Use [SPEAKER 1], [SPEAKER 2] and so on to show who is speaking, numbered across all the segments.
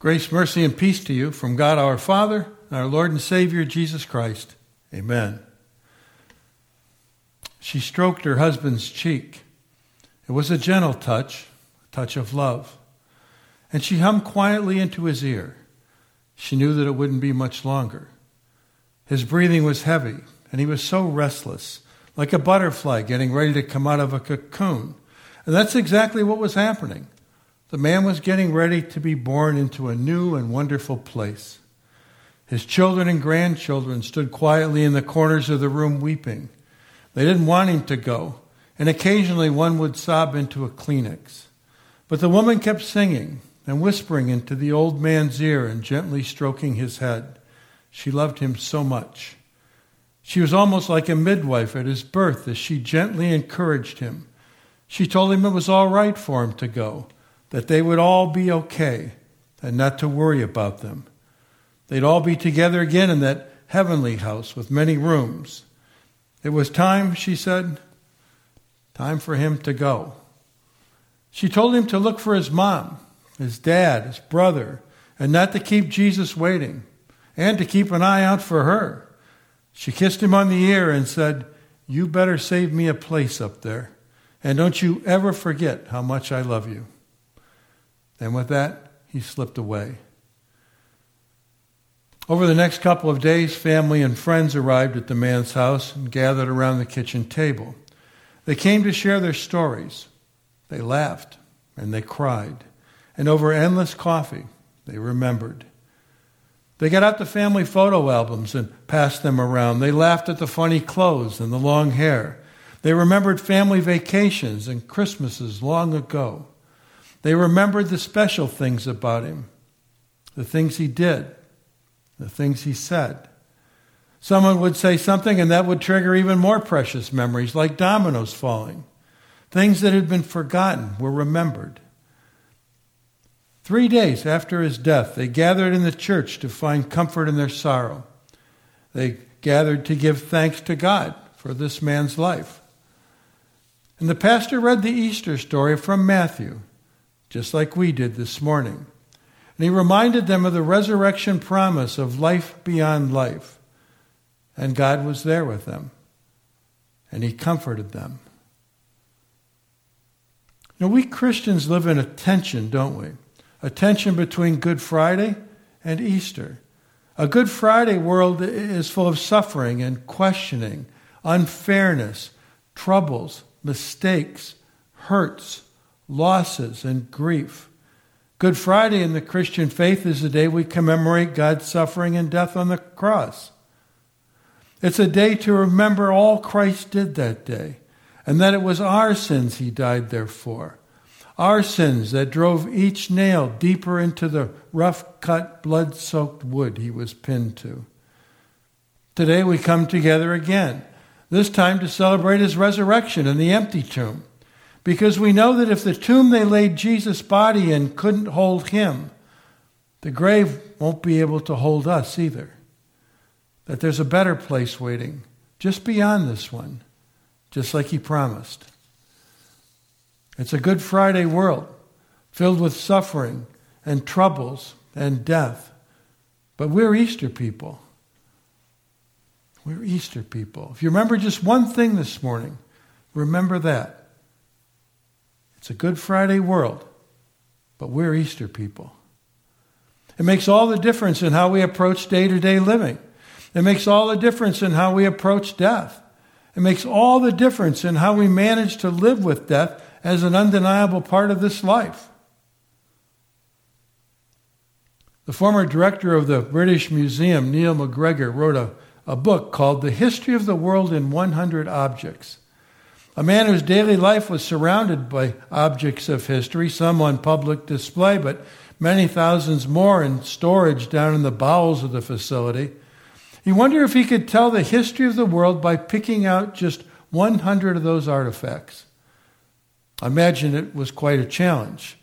[SPEAKER 1] Grace, mercy, and peace to you from God our Father and our Lord and Savior Jesus Christ. Amen. She stroked her husband's cheek. It was a gentle touch, a touch of love. And she hummed quietly into his ear. She knew that it wouldn't be much longer. His breathing was heavy, and he was so restless, like a butterfly getting ready to come out of a cocoon. And that's exactly what was happening. The man was getting ready to be born into a new and wonderful place. His children and grandchildren stood quietly in the corners of the room weeping. They didn't want him to go, and occasionally one would sob into a Kleenex. But the woman kept singing and whispering into the old man's ear and gently stroking his head. She loved him so much. She was almost like a midwife at his birth as she gently encouraged him. She told him it was all right for him to go that they would all be okay and not to worry about them. They'd all be together again in that heavenly house with many rooms. It was time, she said, time for him to go. She told him to look for his mom, his dad, his brother, and not to keep Jesus waiting, and to keep an eye out for her. She kissed him on the ear and said, You better save me a place up there, and don't you ever forget how much I love you. And with that, he slipped away. Over the next couple of days, family and friends arrived at the man's house and gathered around the kitchen table. They came to share their stories. They laughed and they cried. And over endless coffee, they remembered. They got out the family photo albums and passed them around. They laughed at the funny clothes and the long hair. They remembered family vacations and Christmases long ago. They remembered the special things about him, the things he did, the things he said. Someone would say something, and that would trigger even more precious memories, like dominoes falling. Things that had been forgotten were remembered. Three days after his death, they gathered in the church to find comfort in their sorrow. They gathered to give thanks to God for this man's life. And the pastor read the Easter story from Matthew just like we did this morning. And he reminded them of the resurrection promise of life beyond life. And God was there with them. And he comforted them. Now, we Christians live in a tension, don't we? A tension between Good Friday and Easter. A Good Friday world is full of suffering and questioning, unfairness, troubles, mistakes, hurts, losses, and grief. Good Friday in the Christian faith is the day we commemorate God's suffering and death on the cross. It's a day to remember all Christ did that day, and that it was our sins he died there for. Our sins that drove each nail deeper into the rough cut, blood soaked wood he was pinned to. Today we come together again, this time to celebrate his resurrection in the empty tomb. Because we know that if the tomb they laid Jesus' body in couldn't hold him, the grave won't be able to hold us either. That there's a better place waiting just beyond this one, just like he promised. It's a Good Friday world filled with suffering and troubles and death. But we're Easter people. We're Easter people. If you remember just one thing this morning, remember that. It's a Good Friday world, but we're Easter people. It makes all the difference in how we approach day to day living. It makes all the difference in how we approach death. It makes all the difference in how we manage to live with death as an undeniable part of this life. The former director of the British Museum, Neil MacGregor, wrote a, a book called The History of the World in 100 Objects. A man whose daily life was surrounded by objects of history, some on public display, but many thousands more in storage down in the bowels of the facility. He wondered if he could tell the history of the world by picking out just 100 of those artifacts. I imagine it was quite a challenge.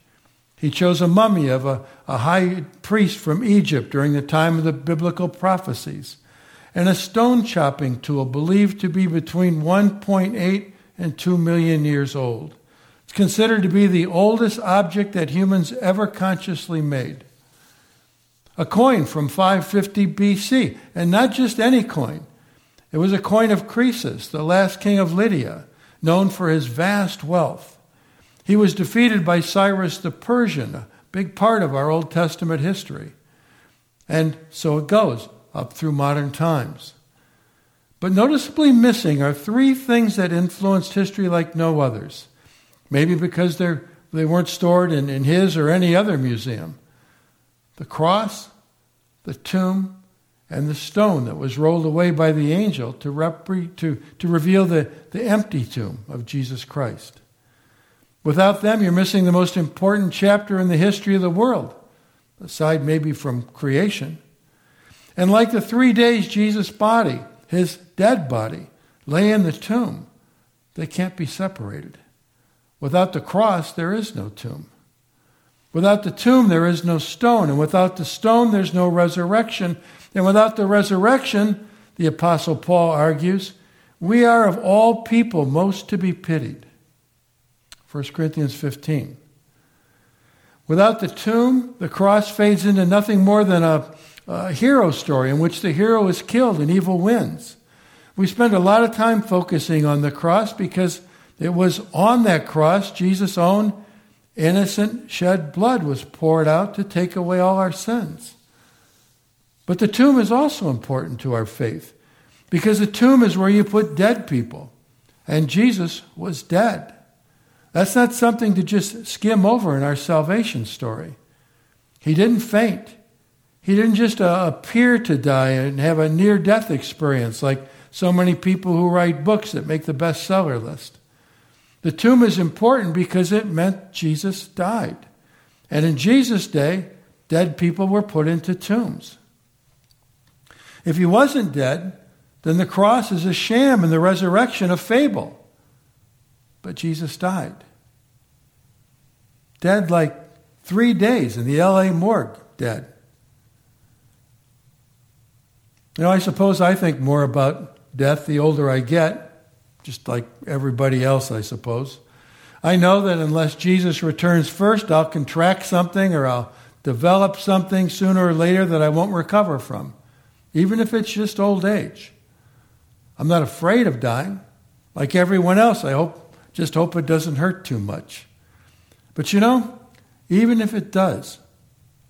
[SPEAKER 1] He chose a mummy of a, a high priest from Egypt during the time of the biblical prophecies, and a stone chopping tool believed to be between 1.8 and 2 million years old. It's considered to be the oldest object that humans ever consciously made. a coin from 550 BC, and not just any coin. It was a coin of Croesus, the last king of Lydia, known for his vast wealth. He was defeated by Cyrus the Persian, a big part of our Old Testament history. And so it goes up through modern times. But noticeably missing are three things that influenced history like no others. Maybe because they're, they weren't stored in, in his or any other museum the cross, the tomb, and the stone that was rolled away by the angel to, repre- to, to reveal the, the empty tomb of Jesus Christ. Without them, you're missing the most important chapter in the history of the world, aside maybe from creation. And like the three days Jesus' body, his dead body, lay in the tomb, they can't be separated. Without the cross, there is no tomb. Without the tomb, there is no stone. And without the stone, there's no resurrection. And without the resurrection, the Apostle Paul argues, we are of all people most to be pitied. 1 Corinthians 15. Without the tomb, the cross fades into nothing more than a, a hero story in which the hero is killed and evil wins. We spend a lot of time focusing on the cross because it was on that cross Jesus' own innocent shed blood was poured out to take away all our sins. But the tomb is also important to our faith because the tomb is where you put dead people, and Jesus was dead. That's not something to just skim over in our salvation story. He didn't faint. He didn't just uh, appear to die and have a near death experience like so many people who write books that make the bestseller list. The tomb is important because it meant Jesus died. And in Jesus' day, dead people were put into tombs. If he wasn't dead, then the cross is a sham and the resurrection a fable. But Jesus died. Dead like three days in the LA morgue, dead. You know, I suppose I think more about death the older I get just like everybody else, I suppose. I know that unless Jesus returns first, I'll contract something or I'll develop something sooner or later that I won't recover from, even if it's just old age. I'm not afraid of dying. Like everyone else, I hope, just hope it doesn't hurt too much. But you know, even if it does,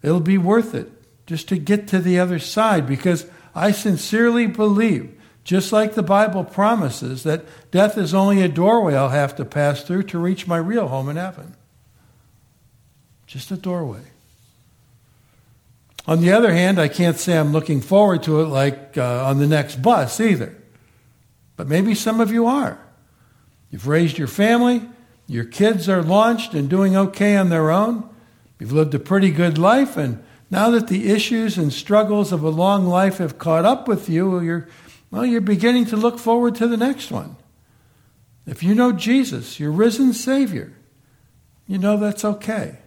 [SPEAKER 1] it'll be worth it just to get to the other side because I sincerely believe just like the Bible promises that death is only a doorway I'll have to pass through to reach my real home in heaven. Just a doorway. On the other hand, I can't say I'm looking forward to it like uh, on the next bus either. But maybe some of you are. You've raised your family, your kids are launched and doing okay on their own. You've lived a pretty good life, and now that the issues and struggles of a long life have caught up with you, you're well, you're beginning to look forward to the next one. If you know Jesus, your risen Savior, you know that's okay.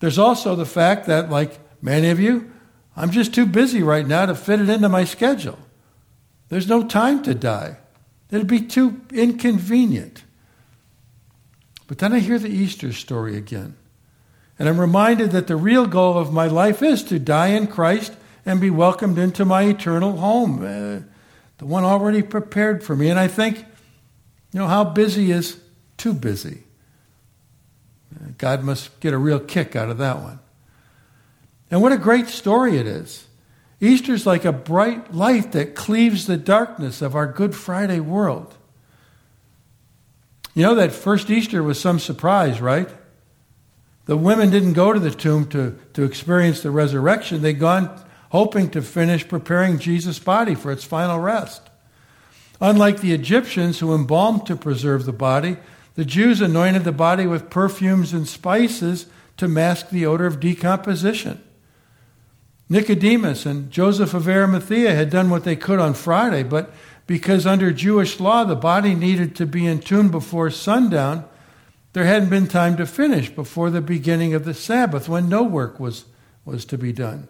[SPEAKER 1] There's also the fact that, like many of you, I'm just too busy right now to fit it into my schedule. There's no time to die. It'd be too inconvenient. But then I hear the Easter story again. And I'm reminded that the real goal of my life is to die in Christ and be welcomed into my eternal home, uh, the one already prepared for me. And I think, you know, how busy is too busy? God must get a real kick out of that one. And what a great story it is. Easter's like a bright light that cleaves the darkness of our Good Friday world. You know, that first Easter was some surprise, right? The women didn't go to the tomb to, to experience the resurrection. They'd gone hoping to finish preparing Jesus' body for its final rest. Unlike the Egyptians who embalmed to preserve the body, the Jews anointed the body with perfumes and spices to mask the odor of decomposition. Nicodemus and Joseph of Arimathea had done what they could on Friday, but because under Jewish law the body needed to be entombed before sundown, there hadn't been time to finish before the beginning of the Sabbath when no work was, was to be done.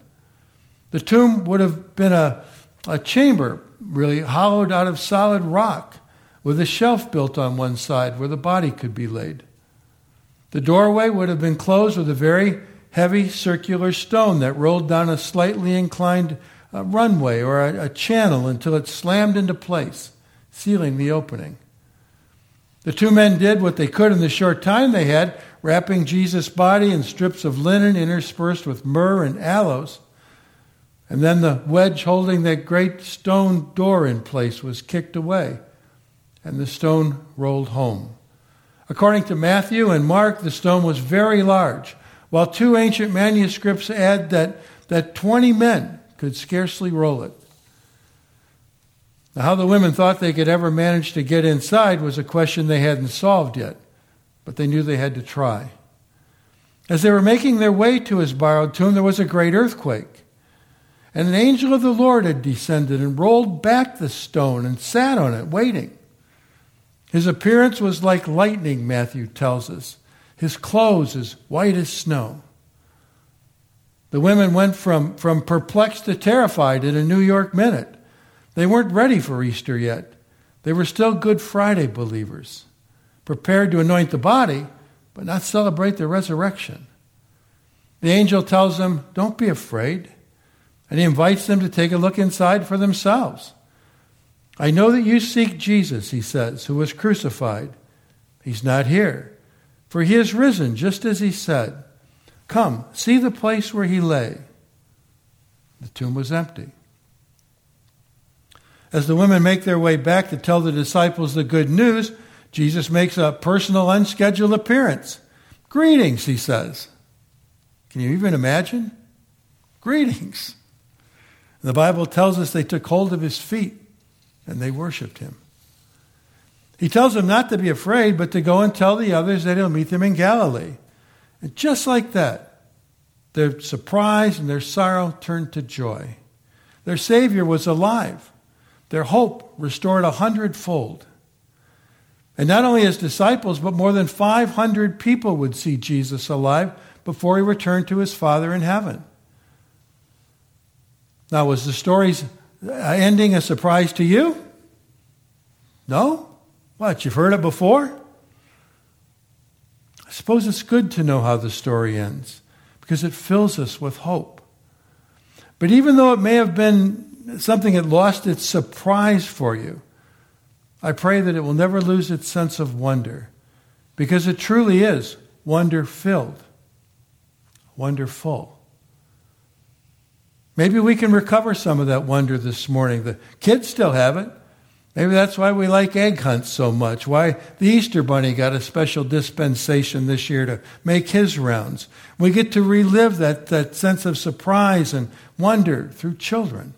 [SPEAKER 1] The tomb would have been a, a chamber, really, hollowed out of solid rock, with a shelf built on one side where the body could be laid. The doorway would have been closed with a very heavy circular stone that rolled down a slightly inclined uh, runway or a, a channel until it slammed into place, sealing the opening. The two men did what they could in the short time they had, wrapping Jesus' body in strips of linen interspersed with myrrh and aloes. And then the wedge holding that great stone door in place was kicked away, and the stone rolled home. According to Matthew and Mark, the stone was very large, while two ancient manuscripts add that, that 20 men could scarcely roll it. Now, how the women thought they could ever manage to get inside was a question they hadn't solved yet but they knew they had to try. As they were making their way to his borrowed tomb, there was a great earthquake. And an angel of the Lord had descended and rolled back the stone and sat on it, waiting. His appearance was like lightning, Matthew tells us. His clothes as white as snow. The women went from, from perplexed to terrified in a New York minute. They weren't ready for Easter yet. They were still Good Friday believers prepared to anoint the body, but not celebrate the resurrection. The angel tells them, Don't be afraid. And he invites them to take a look inside for themselves. I know that you seek Jesus, he says, who was crucified. He's not here, for he is risen, just as he said. Come, see the place where he lay. The tomb was empty. As the women make their way back to tell the disciples the good news, Jesus makes a personal, unscheduled appearance. Greetings, he says. Can you even imagine? Greetings. The Bible tells us they took hold of his feet and they worshiped him. He tells them not to be afraid, but to go and tell the others that he'll meet them in Galilee. And just like that, their surprise and their sorrow turned to joy. Their Savior was alive, their hope restored a hundredfold. And not only his disciples, but more than 500 people would see Jesus alive before he returned to his Father in heaven. Now, was the story's uh, ending a surprise to you? No? What, you've heard it before? I suppose it's good to know how the story ends because it fills us with hope. But even though it may have been something that lost its surprise for you, I pray that it will never lose its sense of wonder because it truly is wonder filled, wonderful. Maybe we can recover some of that wonder this morning. The kids still have it. Maybe that's why we like egg hunts so much, why the Easter Bunny got a special dispensation this year to make his rounds. We get to relive that, that sense of surprise and wonder through children.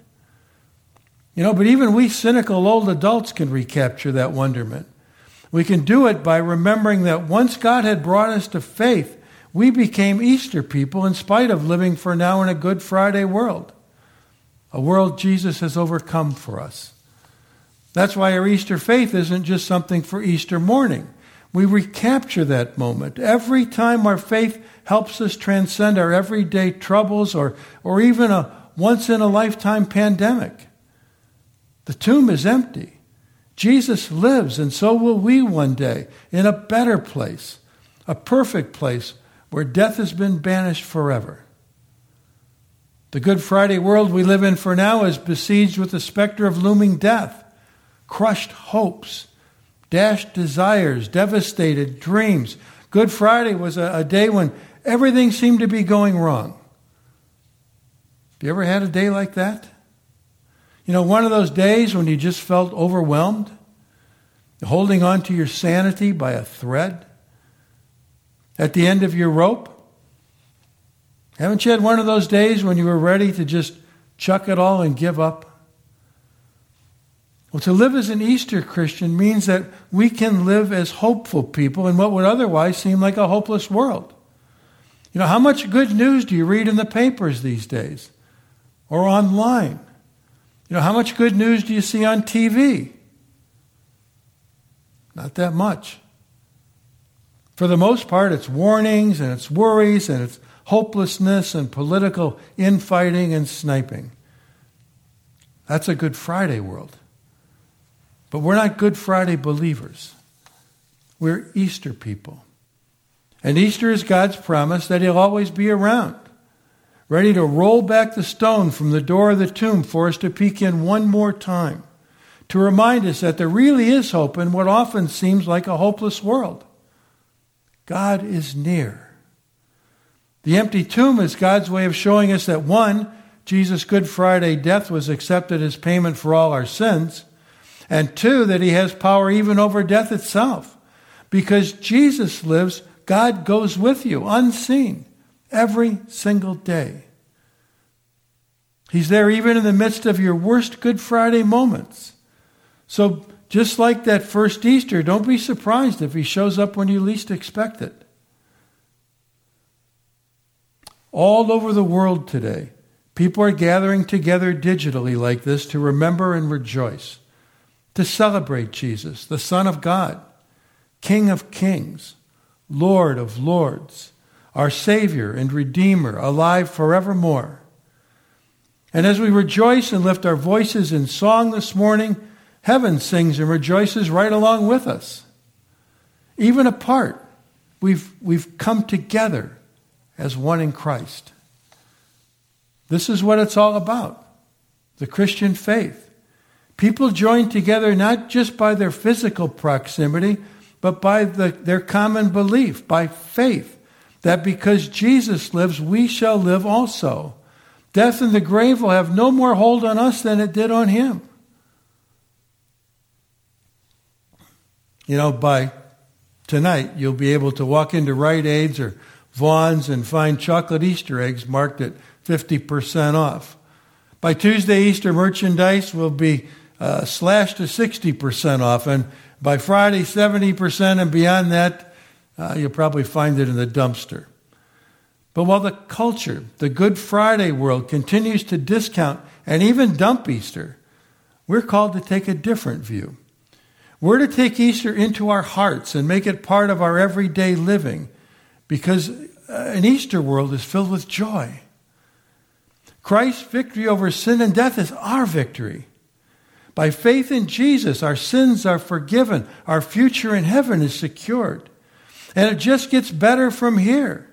[SPEAKER 1] You know, but even we cynical old adults can recapture that wonderment. We can do it by remembering that once God had brought us to faith, we became Easter people in spite of living for now in a Good Friday world, a world Jesus has overcome for us. That's why our Easter faith isn't just something for Easter morning. We recapture that moment. Every time our faith helps us transcend our everyday troubles or, or even a once in a lifetime pandemic. The tomb is empty. Jesus lives, and so will we one day in a better place, a perfect place where death has been banished forever. The Good Friday world we live in for now is besieged with the specter of looming death, crushed hopes, dashed desires, devastated dreams. Good Friday was a, a day when everything seemed to be going wrong. Have you ever had a day like that? You know, one of those days when you just felt overwhelmed, holding on to your sanity by a thread at the end of your rope? Haven't you had one of those days when you were ready to just chuck it all and give up? Well, to live as an Easter Christian means that we can live as hopeful people in what would otherwise seem like a hopeless world. You know, how much good news do you read in the papers these days or online? Know, how much good news do you see on TV? Not that much. For the most part, it's warnings and it's worries and it's hopelessness and political infighting and sniping. That's a Good Friday world. But we're not Good Friday believers. We're Easter people. And Easter is God's promise that He'll always be around, ready to roll back the stone from the door of the tomb for us to peek in one more time, to remind us that there really is hope in what often seems like a hopeless world. God is near. The empty tomb is God's way of showing us that one, Jesus' Good Friday death was accepted as payment for all our sins, and two, that he has power even over death itself. Because Jesus lives, God goes with you unseen every single day. He's there even in the midst of your worst Good Friday moments. So, just like that first Easter, don't be surprised if he shows up when you least expect it. All over the world today, people are gathering together digitally like this to remember and rejoice, to celebrate Jesus, the Son of God, King of kings, Lord of lords, our Savior and Redeemer, alive forevermore. And as we rejoice and lift our voices in song this morning, heaven sings and rejoices right along with us. Even apart, we've, we've come together as one in Christ. This is what it's all about the Christian faith. People join together not just by their physical proximity, but by the, their common belief, by faith, that because Jesus lives, we shall live also. Death and the grave will have no more hold on us than it did on him. You know, by tonight, you'll be able to walk into Rite Aids or Vons and find chocolate Easter eggs marked at 50% off. By Tuesday, Easter merchandise will be uh, slashed to 60% off, and by Friday, 70%, and beyond that, uh, you'll probably find it in the dumpster. But while the culture, the Good Friday world, continues to discount and even dump Easter, we're called to take a different view. We're to take Easter into our hearts and make it part of our everyday living because uh, an Easter world is filled with joy. Christ's victory over sin and death is our victory. By faith in Jesus, our sins are forgiven, our future in heaven is secured. And it just gets better from here.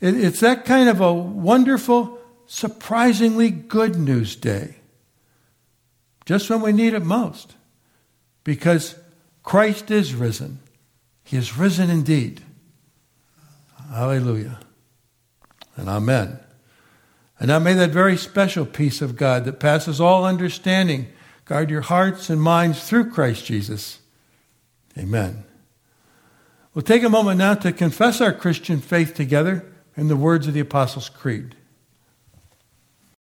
[SPEAKER 1] it's that kind of a wonderful, surprisingly good news day. Just when we need it most. Because Christ is risen. He is risen indeed. Hallelujah. And amen. And now may that very special peace of God that passes all understanding guard your hearts and minds through Christ Jesus. Amen. We'll take a moment now to confess our Christian faith together in the words of the Apostles' Creed.